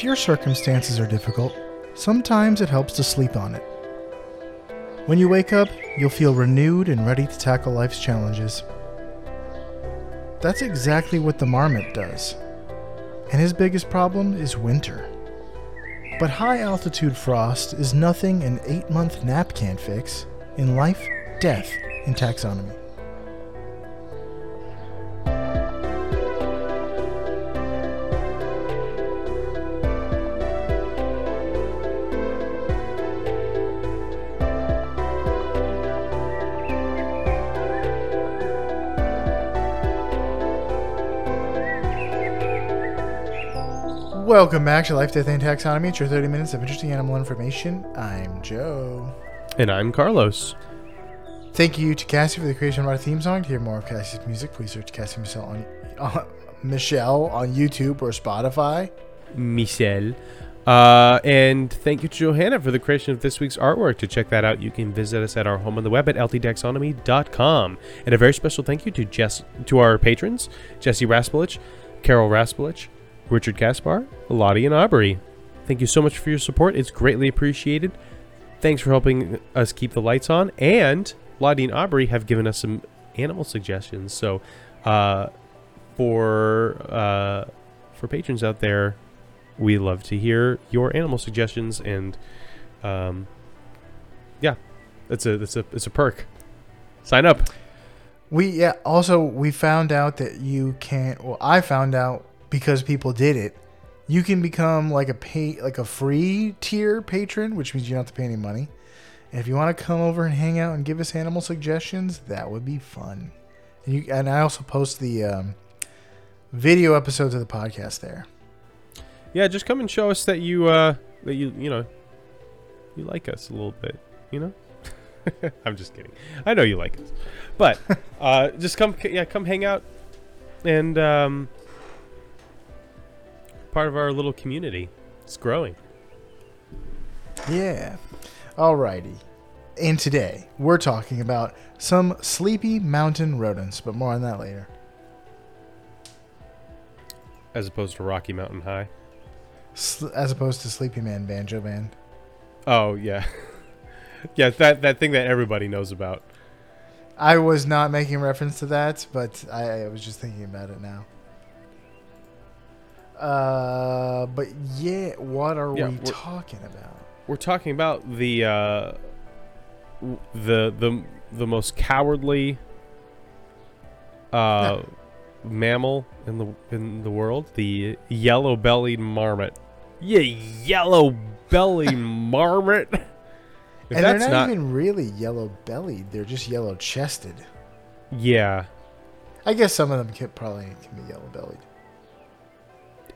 If your circumstances are difficult, sometimes it helps to sleep on it. When you wake up, you'll feel renewed and ready to tackle life's challenges. That's exactly what the marmot does. And his biggest problem is winter. But high altitude frost is nothing an eight month nap can't fix in life, death, and taxonomy. Welcome back to Life, Death, and Taxonomy. It's your 30 minutes of interesting animal information. I'm Joe. And I'm Carlos. Thank you to Cassie for the creation of our theme song. To hear more of Cassie's music, please search Cassie Michelle on, uh, Michelle on YouTube or Spotify. Michelle. Uh, and thank you to Johanna for the creation of this week's artwork. To check that out, you can visit us at our home on the web at ldtaxonomy.com. And a very special thank you to Jess, to our patrons, Jesse Raspolich, Carol Raspolich, Richard Caspar, Lottie, and Aubrey. Thank you so much for your support. It's greatly appreciated. Thanks for helping us keep the lights on. And Lottie and Aubrey have given us some animal suggestions. So, uh, for uh, for patrons out there, we love to hear your animal suggestions. And um, yeah, that's a that's a it's a perk. Sign up. We yeah. Also, we found out that you can't. Well, I found out because people did it. You can become like a pay like a free tier patron, which means you don't have to pay any money. And if you want to come over and hang out and give us animal suggestions, that would be fun. And you and I also post the um, video episodes of the podcast there. Yeah, just come and show us that you uh that you you know you like us a little bit, you know? I'm just kidding. I know you like us. But uh just come yeah, come hang out and um part of our little community. It's growing. Yeah. Alrighty. And today we're talking about some sleepy mountain rodents, but more on that later. As opposed to Rocky Mountain High. Sl- as opposed to Sleepy Man Banjo Band. Oh yeah. yeah, that that thing that everybody knows about. I was not making reference to that, but I, I was just thinking about it now. Uh, but yeah, what are Yeah, we talking about? We're talking about the uh the the the most cowardly uh mammal in the in the world, the yellow-bellied marmot. Yeah, yellow-bellied marmot. If and they're not, not, even really yellow bellied; they're just yellow chested. yeah. I guess some of them can, probably can be yellow bellied.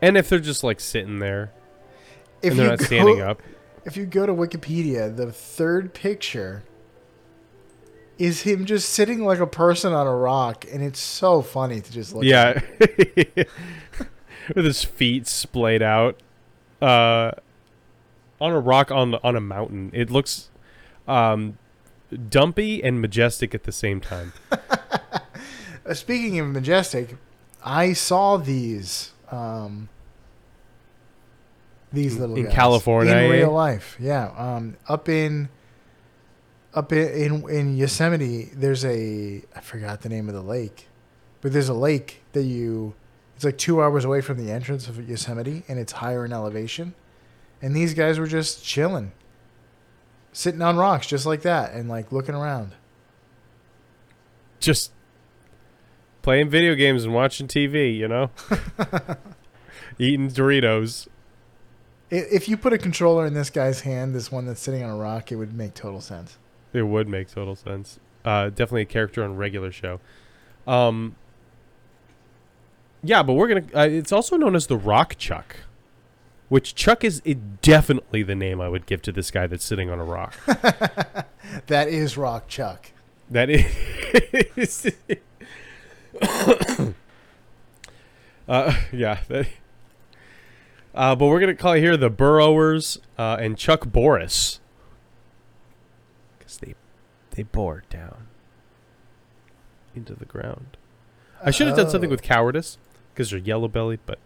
And if they're just like sitting there If and they're you not go, standing up, if you go to Wikipedia, the third picture is him just sitting like a person on a rock, and it's so funny to just look. yeah, with his feet splayed out, uh, on a rock on the, on a mountain. It looks, um, dumpy and majestic at the same time. Uh, speaking of majestic, I saw these. Um, these little in guys California, in eh? real life, yeah. Um, up in up in, in in Yosemite, there's a I forgot the name of the lake, but there's a lake that you. It's like two hours away from the entrance of Yosemite, and it's higher in elevation. And these guys were just chilling, sitting on rocks just like that, and like looking around. Just playing video games and watching TV. You know, eating Doritos. If you put a controller in this guy's hand, this one that's sitting on a rock, it would make total sense. It would make total sense. Uh, definitely a character on regular show. Um, yeah, but we're gonna. Uh, it's also known as the Rock Chuck, which Chuck is it definitely the name I would give to this guy that's sitting on a rock. That is Rock Chuck. that is. uh, yeah. That, uh, but we're gonna call it here the Burrowers uh, and Chuck Boris, because they they bored down into the ground. I should have done something Oh. with cowardice because they're yellow bellied, but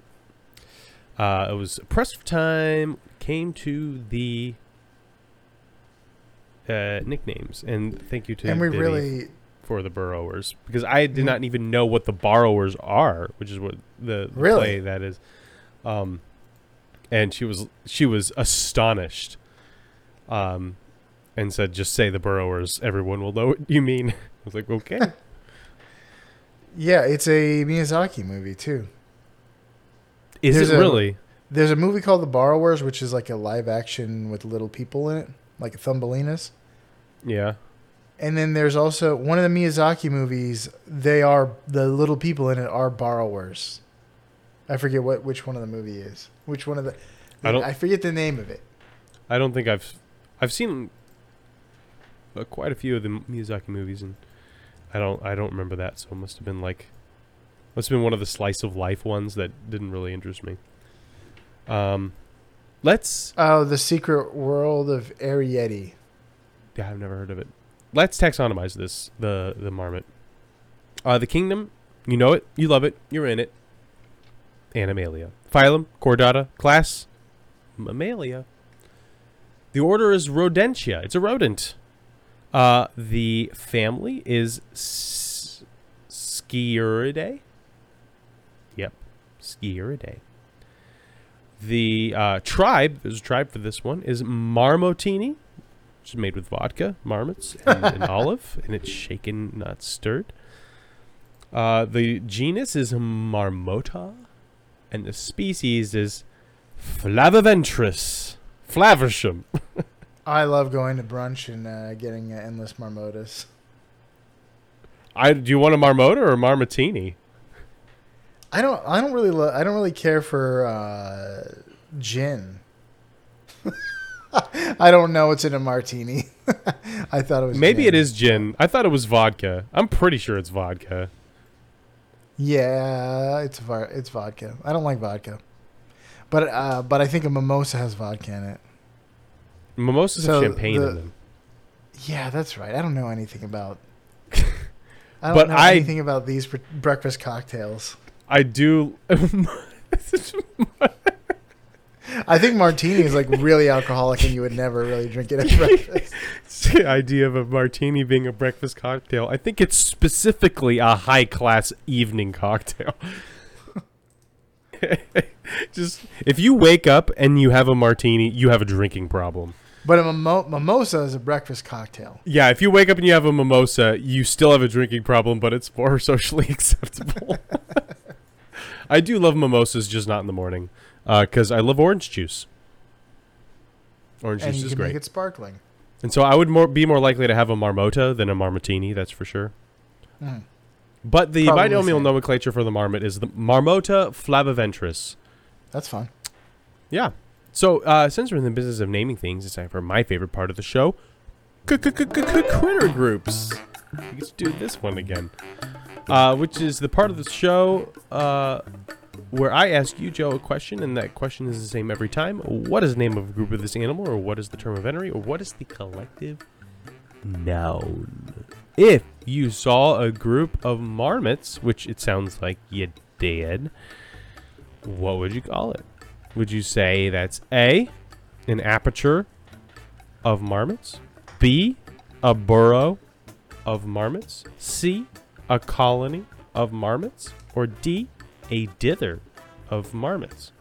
Uh, it was press for time. Came to the uh, nicknames, and thank you to and we Vinny really for the borrowers because I did Mhm. not even know what the borrowers are, which is what the, the Really? play that is. Um, and she was she was astonished, um, and said, "Just say the borrowers. Everyone will know what you mean." I was like, "Okay." yeah, it's a Miyazaki movie too. Is There's it a- really? There's a movie called The Borrowers, which is like a live action with little people in it, like Thumbelinas. Yeah. And then there's also one of the Miyazaki movies. They are the little people in it are borrowers. I forget what which one of the movie is. Which one of the? I don't- I forget the name of it. I don't think I've I've seen uh, quite a few of the Miyazaki movies, and I don't I don't remember that. So it must have been like must have been one of the slice of life ones that didn't really interest me. Um, let's. Oh, the Secret World of Arrietty. Yeah, I've never heard of it. Let's taxonomize this the the marmot. Uh, the kingdom, you know it, you love it, you're in it. Animalia. Phylum, Chordata. Class, Mammalia. The order is Rodentia. It's a rodent. Uh, the family is S- Sciuridae. Yep, Sciuridae. The uh, tribe, there's a tribe for this one, is Marmotini, which is made with vodka, marmots, and, and olive, and it's shaken, not stirred. Uh, the genus is Marmota, and the species is Flaviventris. Flaversham. I love going to brunch and uh, getting uh, endless marmotas. I do you want a marmota or a marmotini? I don't. I don't really. Lo- I don't really care for uh, gin. I don't know what's in a martini. I thought it was. Maybe gin. it is gin. I thought it was vodka. I'm pretty sure it's vodka. Yeah, it's var- it's vodka. I don't like vodka, but uh, but I think a mimosa has vodka in it. Mimosas So have champagne the- in them. Yeah, that's right. I don't know anything about. I don't But know I- anything about these bre- breakfast cocktails. I do. I think martini is like really alcoholic, and you would never really drink it at breakfast. the idea of a martini being a breakfast cocktail. I think it's specifically a high class evening cocktail. Just if you wake up and you have a martini, you have a drinking problem. But a mimo- mimosa is a breakfast cocktail. Yeah, if you wake up and you have a mimosa, you still have a drinking problem, but it's more socially acceptable. I do love mimosas, just not in the morning, because I love orange juice. Orange and juice you is can great, make it sparkling. and so I would more be more likely to have a marmota than a marmotini. That's for sure. Mm. But the Probably binomial same. nomenclature for the marmot is the Marmota flaviventris. That's fine. Yeah. So uh, since we're in the business of naming things, it's time for my favorite part of the show, critter groups. To do this one again, uh, which is the part of the show uh, where I ask you, Joe, a question, and that question is the same every time. What is the name of a group of this animal, or what is the term of entry, or what is the collective noun? If you saw a group of marmots, which it sounds like you did, what would you call it? Would you say that's A, an aperture of marmots, B, a burrow of marmots, C, a colony of marmots, or D, a dither of marmots?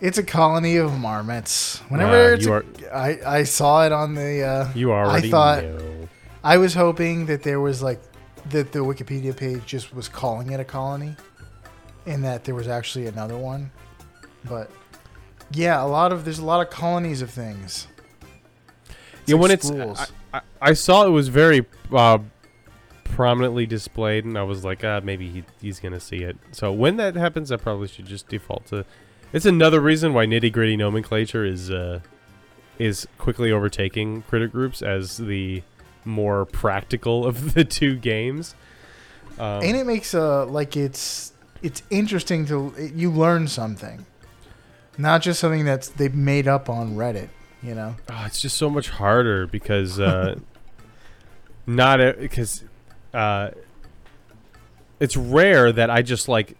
It's a colony of marmots. Whenever Ah, it's a- are- I I saw it on the. Uh, You already I thought- know. I was hoping that there was like that the Wikipedia page just was calling it a colony, and that there was actually another one. But yeah, a lot of there's a lot of colonies of things. yeah, like when it's. I, I, I saw it was very uh, prominently displayed, and I was like, ah, maybe he, he's gonna see it. So when that happens, I probably should just default to. It's another reason why nitty gritty nomenclature is uh, is quickly overtaking critter groups as the more practical of the two games. Um, and it makes uh like it's it's interesting to you learn something, not just something that's they've made up on Reddit. You know. Oh, it's just so much harder because uh, not because uh, it's rare that I just like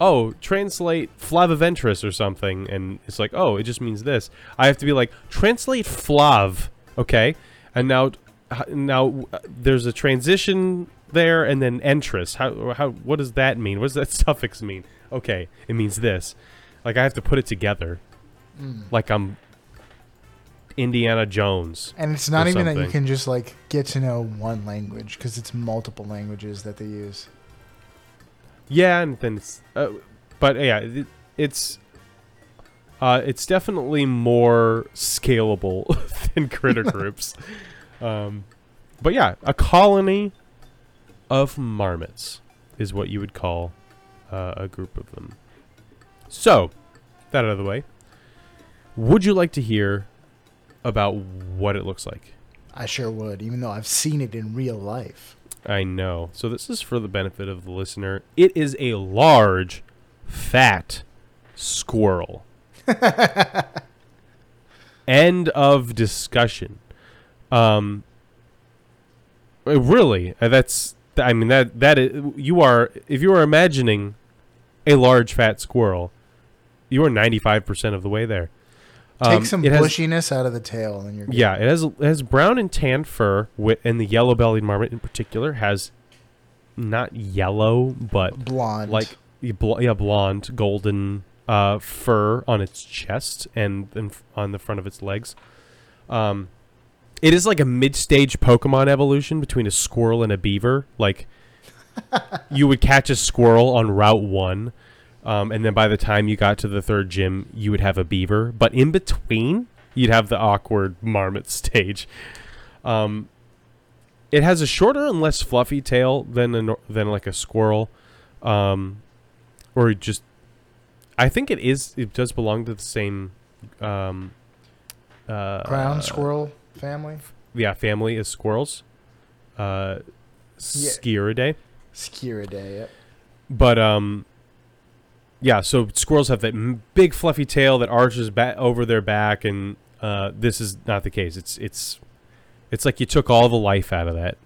oh, translate flaviventris or something, and it's like, oh, it just means this. I have to be like, translate flav, okay? And now, now uh, there's a transition there, and then entris. How, how, what does that mean? What does that suffix mean? Okay, it means this. Like I have to put it together, Mm. like I'm Indiana Jones. And it's not even that you can just like get to know one language because it's multiple languages that they use. Yeah, and then it's, uh, but yeah, it, it's, uh, it's definitely more scalable than critter groups. Um, but yeah, a colony of marmots is what you would call uh, a group of them. So, that out of the way, would you like to hear about what it looks like? I sure would, even though I've seen it in real life. I know. So this is for the benefit of the listener. It is a large, fat squirrel. End of discussion. Um. uh, Really, uh, that's. I mean that that is, you are if you are imagining a large fat squirrel, you are ninety five percent of the way there. Take Um, some has- bushiness out of the tail, and you're good. yeah, it has it has brown and tan fur, wi- and the yellow-bellied marmot in particular has not yellow, but blonde. like yeah, blonde, golden uh, fur on its chest and, and on the front of its legs. Um, it is like a mid-stage Pokemon evolution between a squirrel and a beaver. Like you would catch a squirrel on Route One. Um, and then by the time you got to the third gym, you would have a beaver. But in between, you'd have the awkward marmot stage. Um, it has a shorter and less fluffy tail than a, than like a squirrel, um, or just. I think it is. It does belong to the same. Um, uh, ground squirrel family. Yeah, family is squirrels. Uh, Sciuridae. Skiridae. Yep. But um, yeah. So squirrels have that big fluffy tail that arches back over their back, and uh, this is not the case. It's it's it's like you took all the life out of that,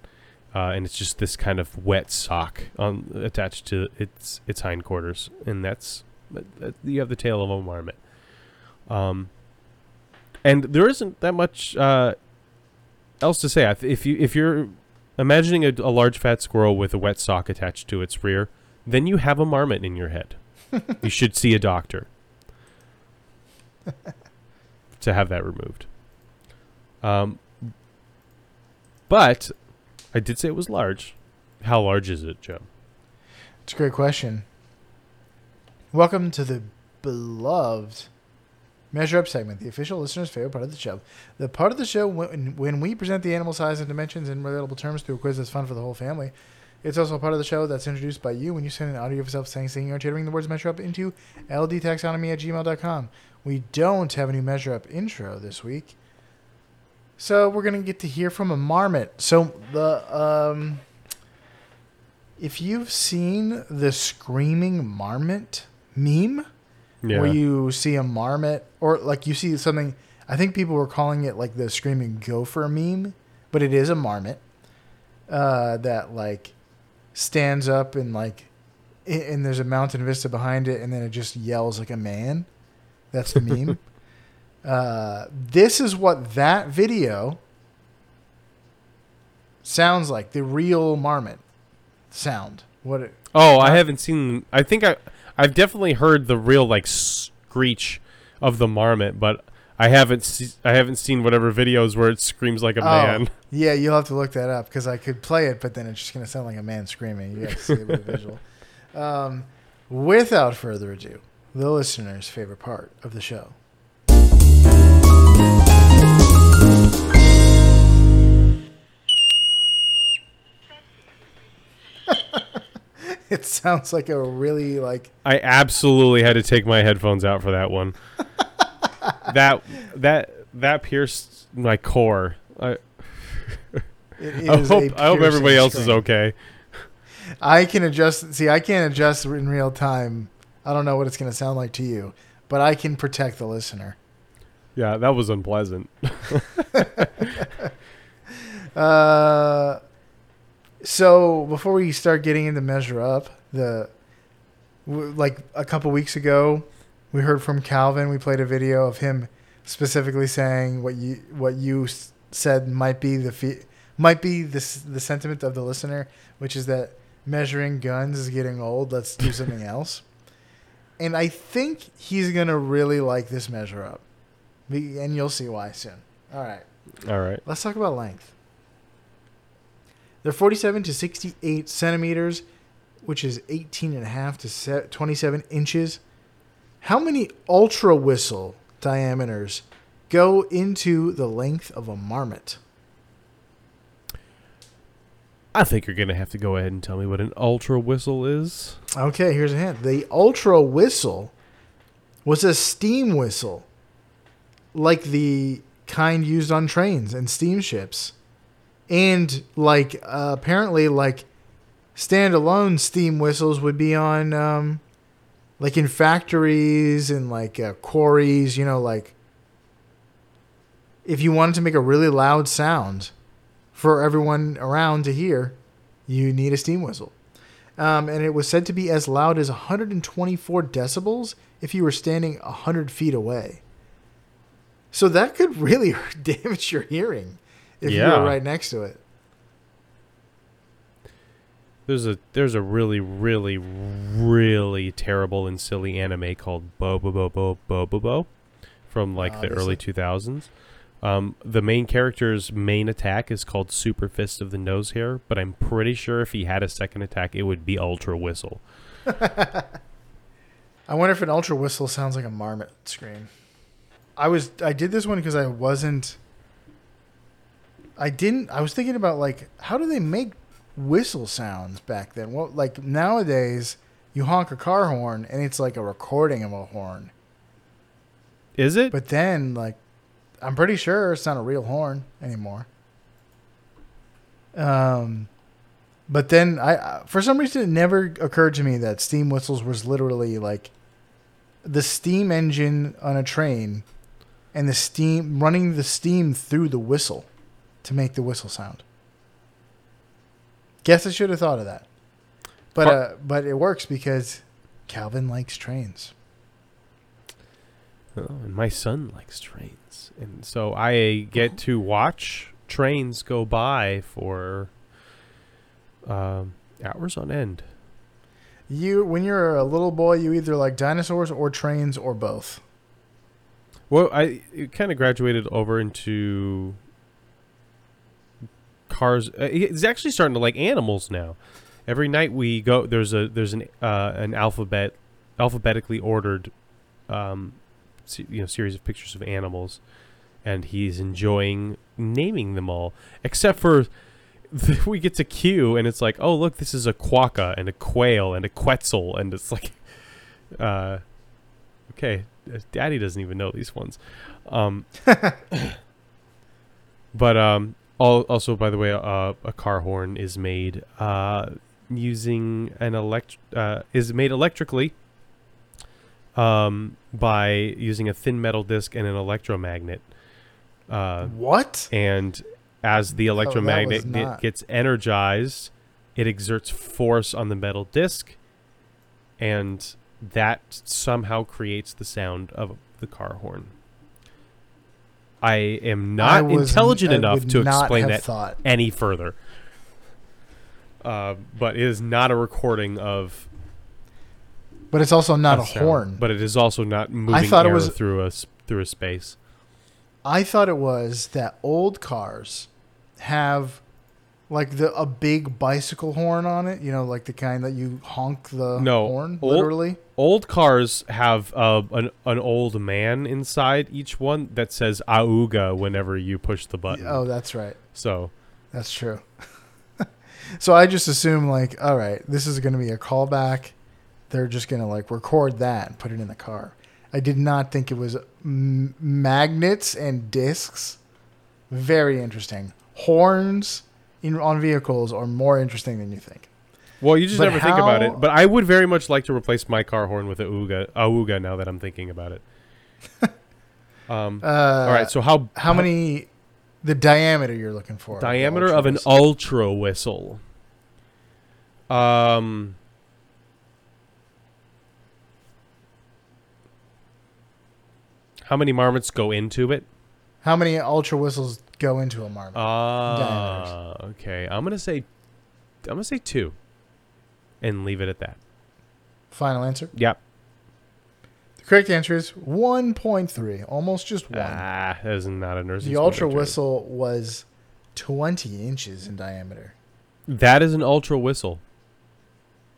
uh, and it's just this kind of wet sock on attached to its its hindquarters, and that's that, that- you have the tail of a marmot. Um, and there isn't that much uh, else to say. If you if you're imagining a, a large fat squirrel with a wet sock attached to its rear, then you have a marmot in your head. You should see a doctor to have that removed. Um, but I did say it was large. How large is it, Joe? It's a great question. Welcome to the beloved Measure Up segment, the official listener's favorite part of the show. The part of the show when, when we present the animal size and dimensions in relatable terms through a quiz that's fun for the whole family. It's also a part of the show that's introduced by you when you send an audio of yourself saying, singing, or titering the words Measure Up into ldtaxonomy at gmail.com. We don't have a new Measure Up intro this week. So we're going to get to hear from a marmot. So the... um if you've seen the screaming marmot meme, Yeah. where you see a marmot or like you see something, I think people were calling it like the screaming gopher meme, but it is a marmot uh, that like stands up and like, and there's a mountain vista behind it, and then it just yells like a man. That's the meme. uh, this is what that video sounds like the real marmot sound. What it, oh, I haven't seen. I think I I've definitely heard the real like screech of the marmot, but I haven't se- I haven't seen whatever videos where it screams like a Oh, man. Yeah, you'll have to look that up because I could play it, but then it's just going to sound like a man screaming. You have to see it with visual. Um, without further ado, the listener's favorite part of the show. it sounds like a really like I absolutely had to take my headphones out for that one. that that that pierced my core. I, I hope I hope everybody else is okay. I can adjust. See, I can't adjust in real time. I don't know what it's going to sound like to you, but I can protect the listener. Yeah, that was unpleasant. Uh, so before we start getting into measure up, the w- like a couple weeks ago, we heard from Calvin. We played a video of him specifically saying what you what you said might be the fe- might be this the sentiment of the listener, which is that measuring guns is getting old. Let's do something else. And I think he's gonna really like this measure up, and you'll see why soon. All right. All right. Let's talk about length. They're 47 to 68 centimeters, which is 18 and a half to 27 inches. How many ultra whistle diameters go into the length of a marmot? I think you're gonna have to go ahead and tell me what an ultra whistle is. Okay, here's a hint. The ultra whistle was a steam whistle, like the kind used on trains and steamships, and like uh, apparently like standalone steam whistles would be on um, like in factories and like uh, quarries. You know, like if you wanted to make a really loud sound for everyone around to hear, you need a steam whistle um, and it was said to be as loud as 124 decibels if you were standing 100 feet away. So that could really damage your hearing if you were right next to it. There's a there's a really really really terrible and silly anime called Bo Bo Bo Bo Bo Bo Bo from like the early 2000s. Um, the main character's main attack is called Super Fist of the Nose Hair, but I'm pretty sure if he had a second attack, it would be Ultra Whistle. I wonder if an ultra whistle sounds like a marmot scream. I was I did this one because I wasn't. I didn't. I was thinking about like how do they make whistle sounds back then? Well, like nowadays you honk a car horn and it's like a recording of a horn. Is it? But then, like, I'm pretty sure it's not a real horn anymore. Um, but then I, for some reason, it never occurred to me that steam whistles was literally like the steam engine on a train, and the steam running the steam through the whistle to make the whistle sound. Guess I should have thought of that, but uh, but it works because Calvin likes trains. Oh, and my son likes trains, and so I get to watch trains go by for um, hours on end. You, when you're a little boy, you either like dinosaurs or trains or both. Well, I kind of graduated over into cars. Uh, It's actually starting to like animals now. Every night we go. There's a there's an uh, an alphabet alphabetically ordered, um, se- you know, series of pictures of animals, and he's enjoying naming them all. Except for we get to Q, and it's like, oh look, this is a quokka and a quail and a quetzal, and it's like, uh, okay, uh, Daddy doesn't even know these ones. Um, but um, also, by the way, uh, a car horn is made uh, using an elect uh, is made electrically um, by using a thin metal disc and an electromagnet. Uh, what? and as the electromagnet was ge- not- gets energized, it exerts force on the metal disc, and that somehow creates the sound of the car horn. I am I not was- intelligent I enough to explain that Thought. any further. Uh, but it is not a recording of But it's also not a, sound, horn. But it is also not moving thought it was- through a through a space. I thought it was that old cars have like the a big bicycle horn on it. You know, like the kind that you honk the No, horn, old- literally. Old cars have uh, an an old man inside each one that says "auga" whenever you push the button. Oh, that's right. So That's true. so I just assume like, all right, this is going to be a callback. They're just going to like record that and put it in the car. I did not think it was m- magnets and discs. Very interesting. Horns in, on vehicles are more interesting than you think. Well, you just but never how... think about it. But I would very much like to replace my car horn with a Uga. a Ooga now that I'm thinking about it. um, uh, all right. So how how many the diameter you're looking for? Diameter of, an ultra whistle. Um. How many marmots go into it? How many ultra whistles go into a marmot? Ah, okay. I'm gonna say, I'm gonna say two, and leave it at that. Final answer. Yep. The correct answer is 1.3, almost just one. Ah, that is not a nursing. the ultra whistle was 20 inches in diameter. That is an ultra whistle.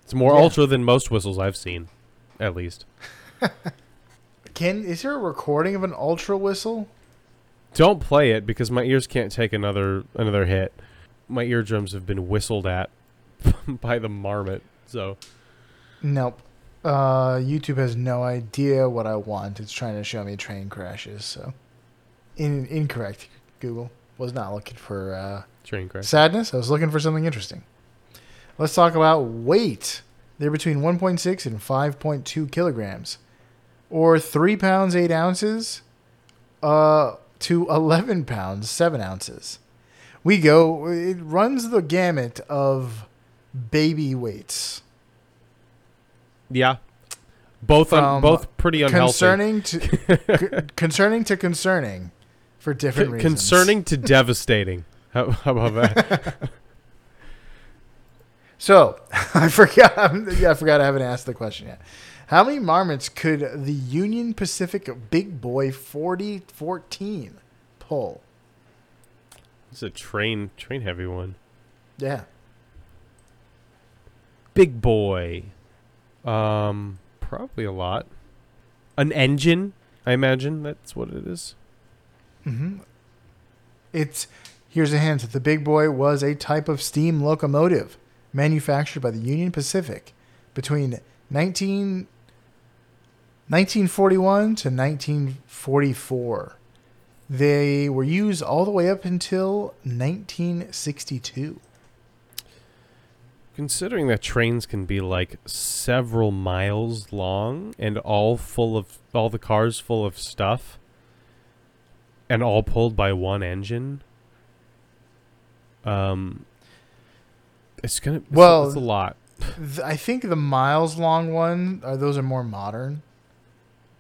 It's more Yeah. ultra than most whistles I've seen, at least. Can is there a recording of an ultra whistle? Don't play it because my ears can't take another another hit. My eardrums have been whistled at by the marmot. So Nope. Uh, YouTube has no idea what I want. It's trying to show me train crashes. So, in, incorrect. Google was not looking for uh, train crash. sadness. I was looking for something interesting. Let's talk about weight. They're between 1.6 and 5.2 kilograms, or three pounds eight ounces, uh, to 11 pounds seven ounces. We go. It runs the gamut of baby weights. Yeah, both un- both pretty unhealthy. concerning to c- concerning to concerning for different C- reasons. concerning to devastating. How, how about that? So I forgot. yeah, I forgot. I haven't asked the question yet. How many marmots could the Union Pacific Big Boy 4014 pull? it's a train train heavy one. Yeah, Big boy. Um, probably a lot. An engine, I imagine that's what it is. hmm it's here's a hint. The Big Boy was a type of steam locomotive manufactured by the Union Pacific between 19, 1941 to 1944. They were used all the way up until 1962. Considering that trains can be like several miles long and all full of all the cars full of stuff and all pulled by one engine um it's going to Well, it's a lot. I think the miles long one, are those are more modern.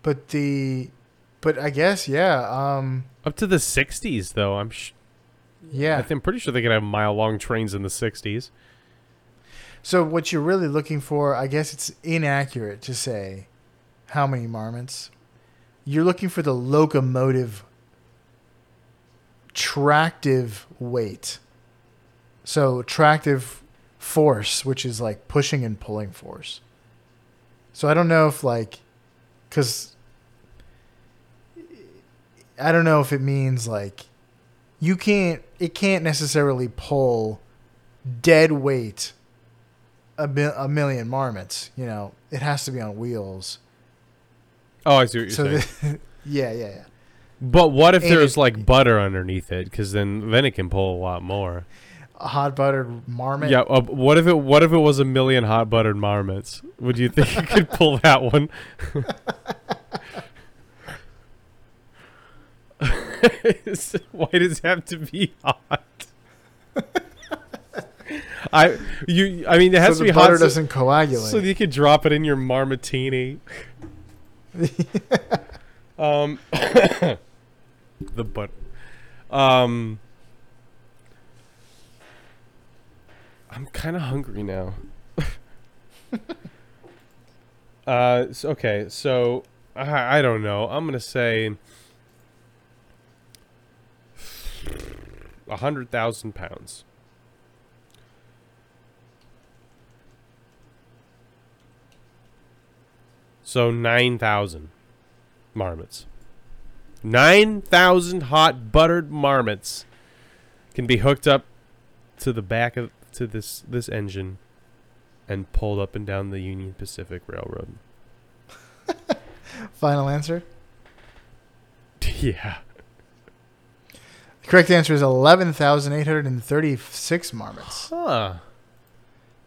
But the, but I guess yeah, um, Up to the 60s though. I'm sh- yeah. I think, I'm pretty sure they could have mile long trains in the 60s. So what you're really looking for, I guess it's inaccurate to say how many marmots. You're looking for the locomotive tractive weight. So tractive force, which is like pushing and pulling force. So I don't know if like cuz I don't know if it means like you can't it can't necessarily pull dead weight a, mi- a million marmots. You know, it has to be on wheels. Oh, I see what you're so, saying. the, yeah, yeah, yeah. but what if and there's it- like butter underneath it cuz then then it can pull a lot more. A hot buttered marmot. Yeah, uh, what if it what if it was a million hot buttered marmots? Would you think you could pull that one? Why does it have to be hot? I you I mean it has so to be butter hot so, doesn't coagulate. so you could drop it in your marmotini. um the butter. Um I'm kind of hungry now. uh, s- okay, so I, I don't know. I'm gonna say a hundred thousand pounds. So nine thousand marmots. Nine thousand hot buttered marmots can be hooked up to the back of to this this engine and pulled up and down the Union Pacific Railroad. Final answer. yeah. The correct answer is eleven thousand eight hundred and thirty-six marmots. Huh.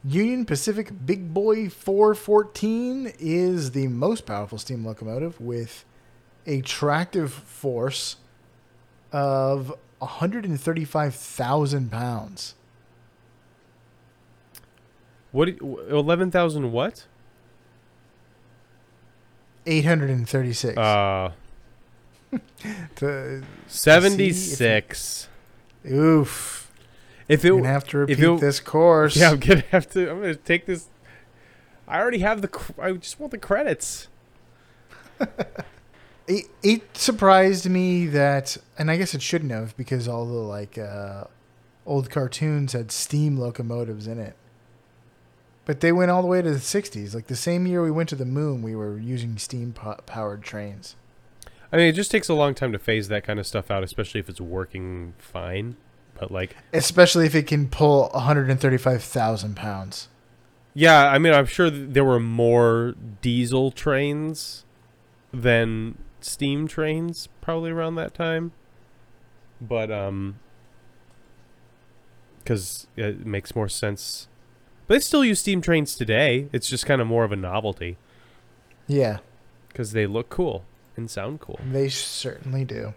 Union Pacific Big Boy 414 is the most powerful steam locomotive with a tractive force of 135,000 pounds. What? Eleven thousand what? 836. Uh. To, 76. oof. If You're it gonna have to repeat it- this course. Yeah, I'm gonna have to. I'm gonna take this. I already have the. I just want the credits. It, it surprised me that, and I guess it shouldn't have because all the like uh, old cartoons had steam locomotives in it. But they went all the way to the 60s. Like the same year we went to the moon, we were using steam po- powered trains. I mean, it just takes a long time to phase that kind of stuff out, especially if it's working fine. But like, Especially if it can pull 135,000 pounds. yeah, I mean, I'm sure there were more diesel trains than steam trains probably around that time. But um, because it makes more sense. But they still use steam trains today. It's just kind of more of a novelty Yeah, because they look cool and sound cool. they certainly do.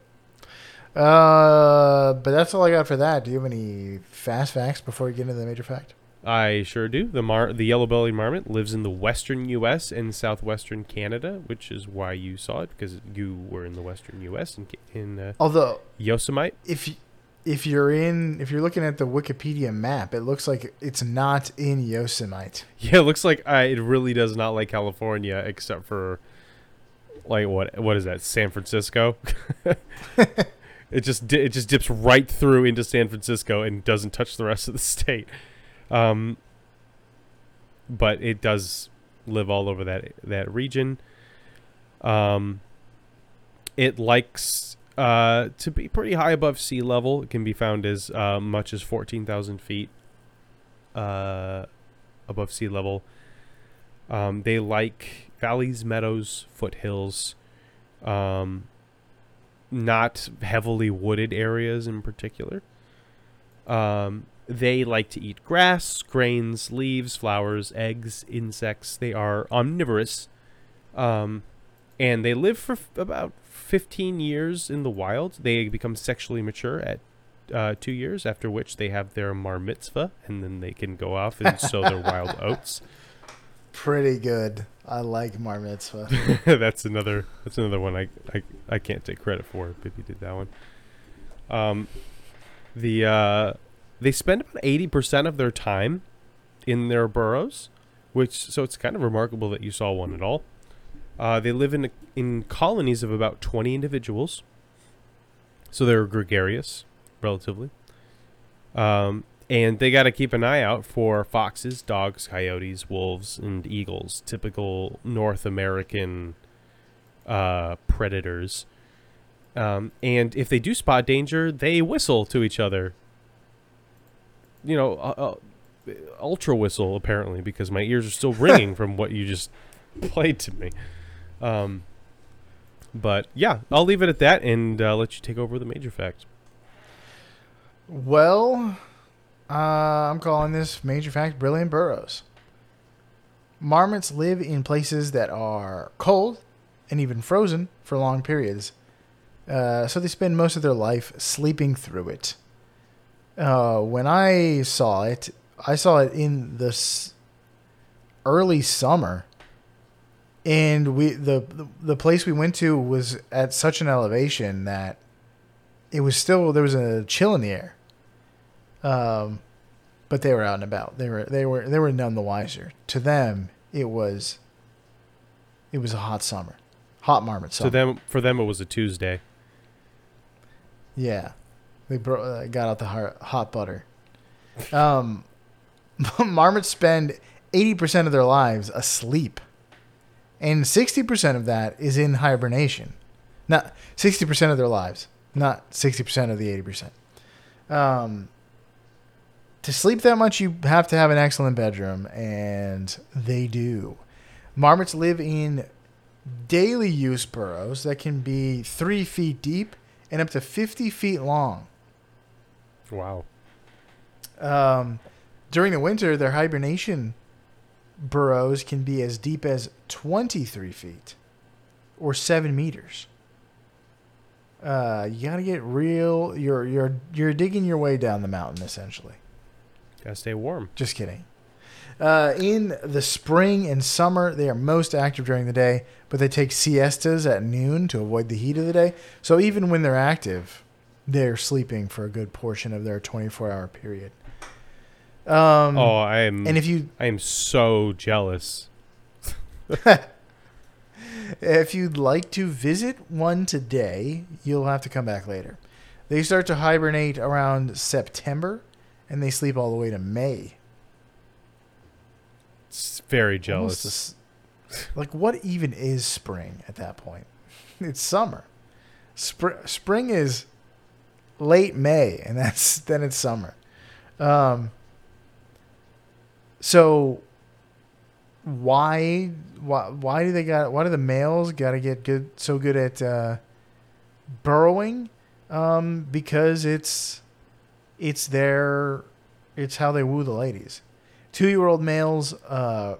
Uh, but that's all I got for that. Do you have any fast facts before we get into the major fact? I sure do. The mar- the yellow-bellied marmot lives in the western U.S. and southwestern Canada, which is why you saw it because you were in the western U.S. in, in uh, Although Yosemite. if if you're in if you're looking at the Wikipedia map, it looks like it's not in Yosemite. Yeah, it looks like uh, it really does not like California, except for like what what is that? San Francisco. it just di- it just dips right through into San Francisco and doesn't touch the rest of the state. Um, but it does live all over that that region. Um, it likes uh, to be pretty high above sea level. It can be found as uh, much as fourteen thousand feet uh, above sea level. Um, they like valleys, meadows, foothills, um, not heavily wooded areas in particular. Um, they like to eat grass, grains, leaves, flowers, eggs, insects. They are omnivorous. Um, and they live for f- about 15 years in the wild. They become sexually mature at uh, two years, after which they have their mar mitzvah, and then they can go off and sow their wild oats. Pretty good. I like Mar Mitzvah. that's another. That's another one I, I I can't take credit for. Bippy did that one. Um, the uh, they spend about eighty percent of their time in their burrows, which so it's kind of remarkable that you saw one at all. Uh, they live in in colonies of about twenty individuals, so they're gregarious, relatively. Um, and they got to keep an eye out for foxes, dogs, coyotes, wolves, and eagles. Typical North American uh, predators. Um, and if they do spot danger, they whistle to each other. You know, uh, uh, ultra whistle apparently because my ears are still ringing from what you just played to me. Um, but yeah, I'll leave it at that and uh, let you take over the major facts. Well, uh, I'm calling this major fact brilliant burrows. Marmots live in places that are cold and even frozen for long periods. Uh, so they spend most of their life sleeping through it. Uh, when I saw it, I saw it in the s- early summer, and we the the place we went to was at such an elevation that it was still there was a chill in the air. Um, but they were out and about. They were they were they were none the wiser. To them, it was. It was a hot summer, hot marmot summer. So them for them it was a Tuesday. Yeah, they bro- uh, got out the hot, hot butter. Um, marmots spend eighty percent of their lives asleep, and sixty percent of that is in hibernation. Not sixty percent of their lives, not sixty percent of the eighty percent. Um, to sleep that much, you have to have an excellent bedroom, and they do. Marmots live in daily use burrows that can be three feet deep and up to 50 feet long. Wow. Um, during the winter, their hibernation burrows can be as deep as 23 feet or 7 meters. Uh, you gotta get real. You're you're you're digging your way down the mountain, essentially. Gotta stay warm. Just kidding. Uh, in the spring and summer, they are most active during the day, but they take siestas at noon to avoid the heat of the day. So even when they're active, they're sleeping for a good portion of their 24 hour period. Um, oh, I am. and if you I am so jealous. If you'd like to visit one today, you'll have to come back later. They start to hibernate around September and they sleep all the way to May. It's very jealous. a s- like, what even is spring at that point? It's summer. Spr- spring is late May, and that's then it's summer. Um, so why why why do they got why do the males got to get good so good at uh, burrowing? Um, because it's it's their it's how they woo the ladies. Two year old males uh,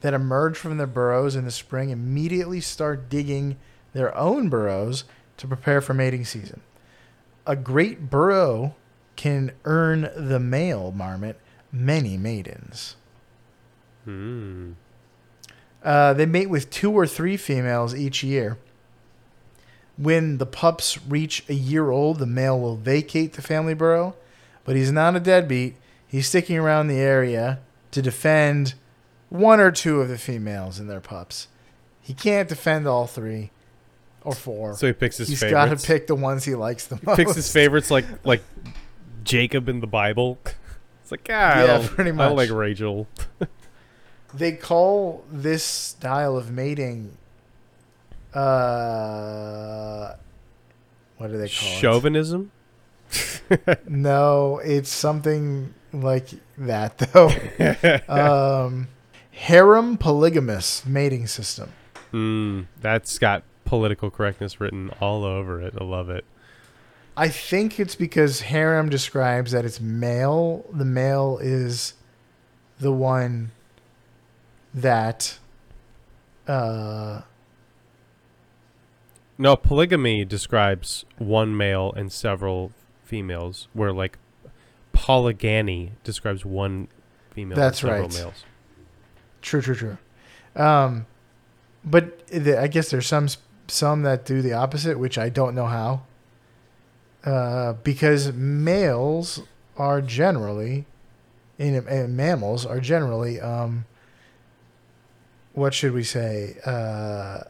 that emerge from their burrows in the spring immediately start digging their own burrows to prepare for mating season. A great burrow can earn the male marmot many maidens. Hmm. Uh, they mate with two or three females each year. When the pups reach a year old, the male will vacate the family burrow, but he's not a deadbeat. He's sticking around the area to defend one or two of the females and their pups. He can't defend all three or four. So he picks his favorites. He's got to pick the ones he likes the He most. picks his favorites like like Jacob in the Bible. It's like ah, Yeah, pretty I much. like Rachel. They call this style of mating, uh, what do they call it? Chauvinism. No, it's something like that though. um, harem polygamous mating system. Mm, that's got political correctness written all over it. I love it. I think it's because harem describes that it's male. The male is the one that uh No, polygamy describes one male and several females, where like polygamy describes one female That's and several right. males. True, true, true. Um, but the, I guess there's some some that do the opposite, which I don't know how. Uh, because males are generally, in, in mammals are generally, um, what should we say? Uh,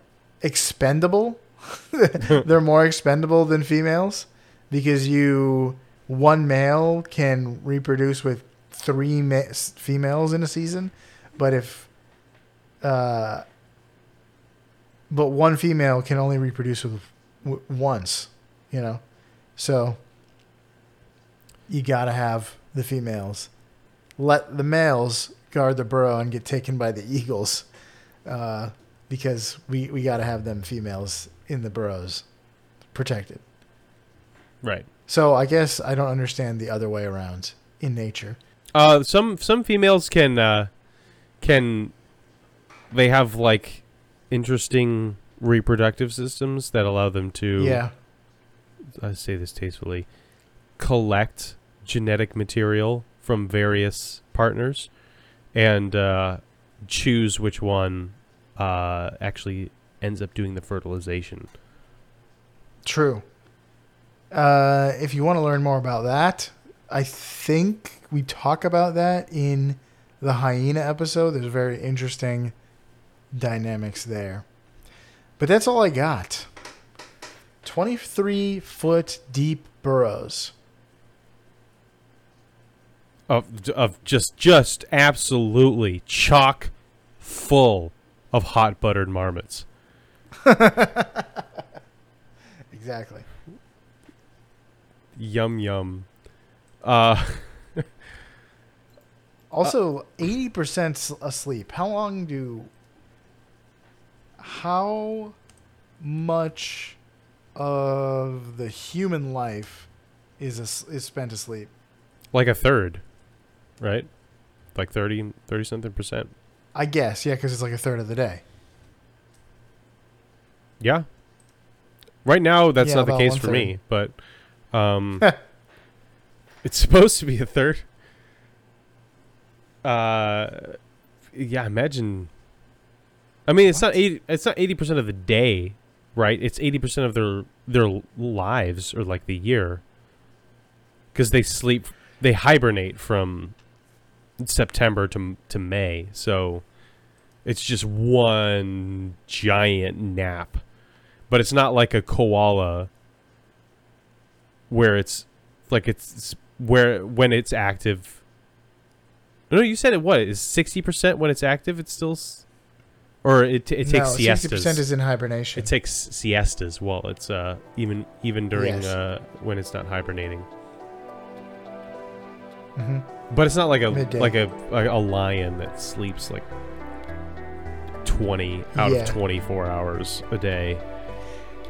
expendable. They're more expendable than females because you one male can reproduce with three ma- females in a season, but if uh, but one female can only reproduce with w- once, you know, so you gotta have the females. Let the males guard the burrow and get taken by the eagles, uh, because we we gotta have them females in the burrows protected. Right. So I guess I don't understand the other way around in nature. Uh, some some females can uh, can they have like interesting reproductive systems that allow them to Yeah. I say this tastefully collect genetic material from various partners and uh, choose which one uh, actually ends up doing the fertilization. True. Uh, if you want to learn more about that, I think we talk about that in the hyena episode. There's very interesting dynamics there. But that's all I got. 23 foot deep burrows. Of, of just just absolutely chock full of hot buttered marmots. Exactly. Yum yum. Uh Also, 80% asleep. How long do. How much of the human life is, as- is spent asleep? like a third, right? Like 30 30 something percent. I guess, yeah, because it's like a third of the day. Yeah. Right now, that's Yeah, not the case for third. me, but um, it's supposed to be a third. Uh, yeah, imagine. I mean, it's not eighty. It's not eighty percent of the day, right? It's eighty percent of their their lives or like the year. Because they sleep, they hibernate from September to to May, so it's just one giant nap. But it's not like a koala where it's like it's where when it's active. No, you said it. What is sixty percent when it's active? It's still, or it it takes no, sixty siestas. percent is in hibernation. it takes siestas. Well, it's uh even even during Yes. uh when it's not hibernating. hmm But it's not like a Midday. like a like a lion that sleeps like twenty out Yeah. of twenty four hours a day.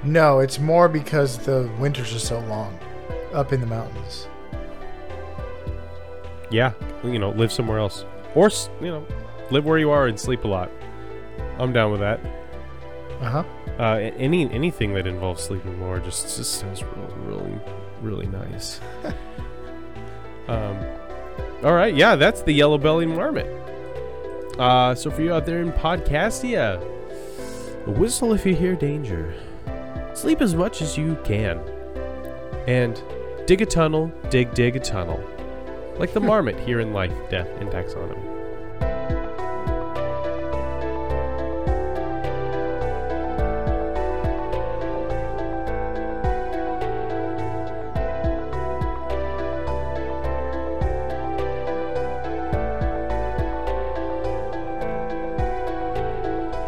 No, it's more because the winters are so long up in the mountains. Yeah, you know, live somewhere else, or you know, live where you are and sleep a lot. I'm down with that. Uh huh. Uh, any anything that involves sleeping more just just sounds really really really nice. um, all right, yeah, that's the yellow bellied marmot. Uh, so for you out there in Podcastia, whistle if you hear danger. Sleep as much as you can, and dig a tunnel, dig dig a tunnel, like the marmot here in life, death, and taxonomy.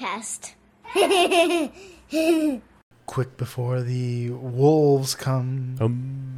Podcast. Quick before the wolves come. Um.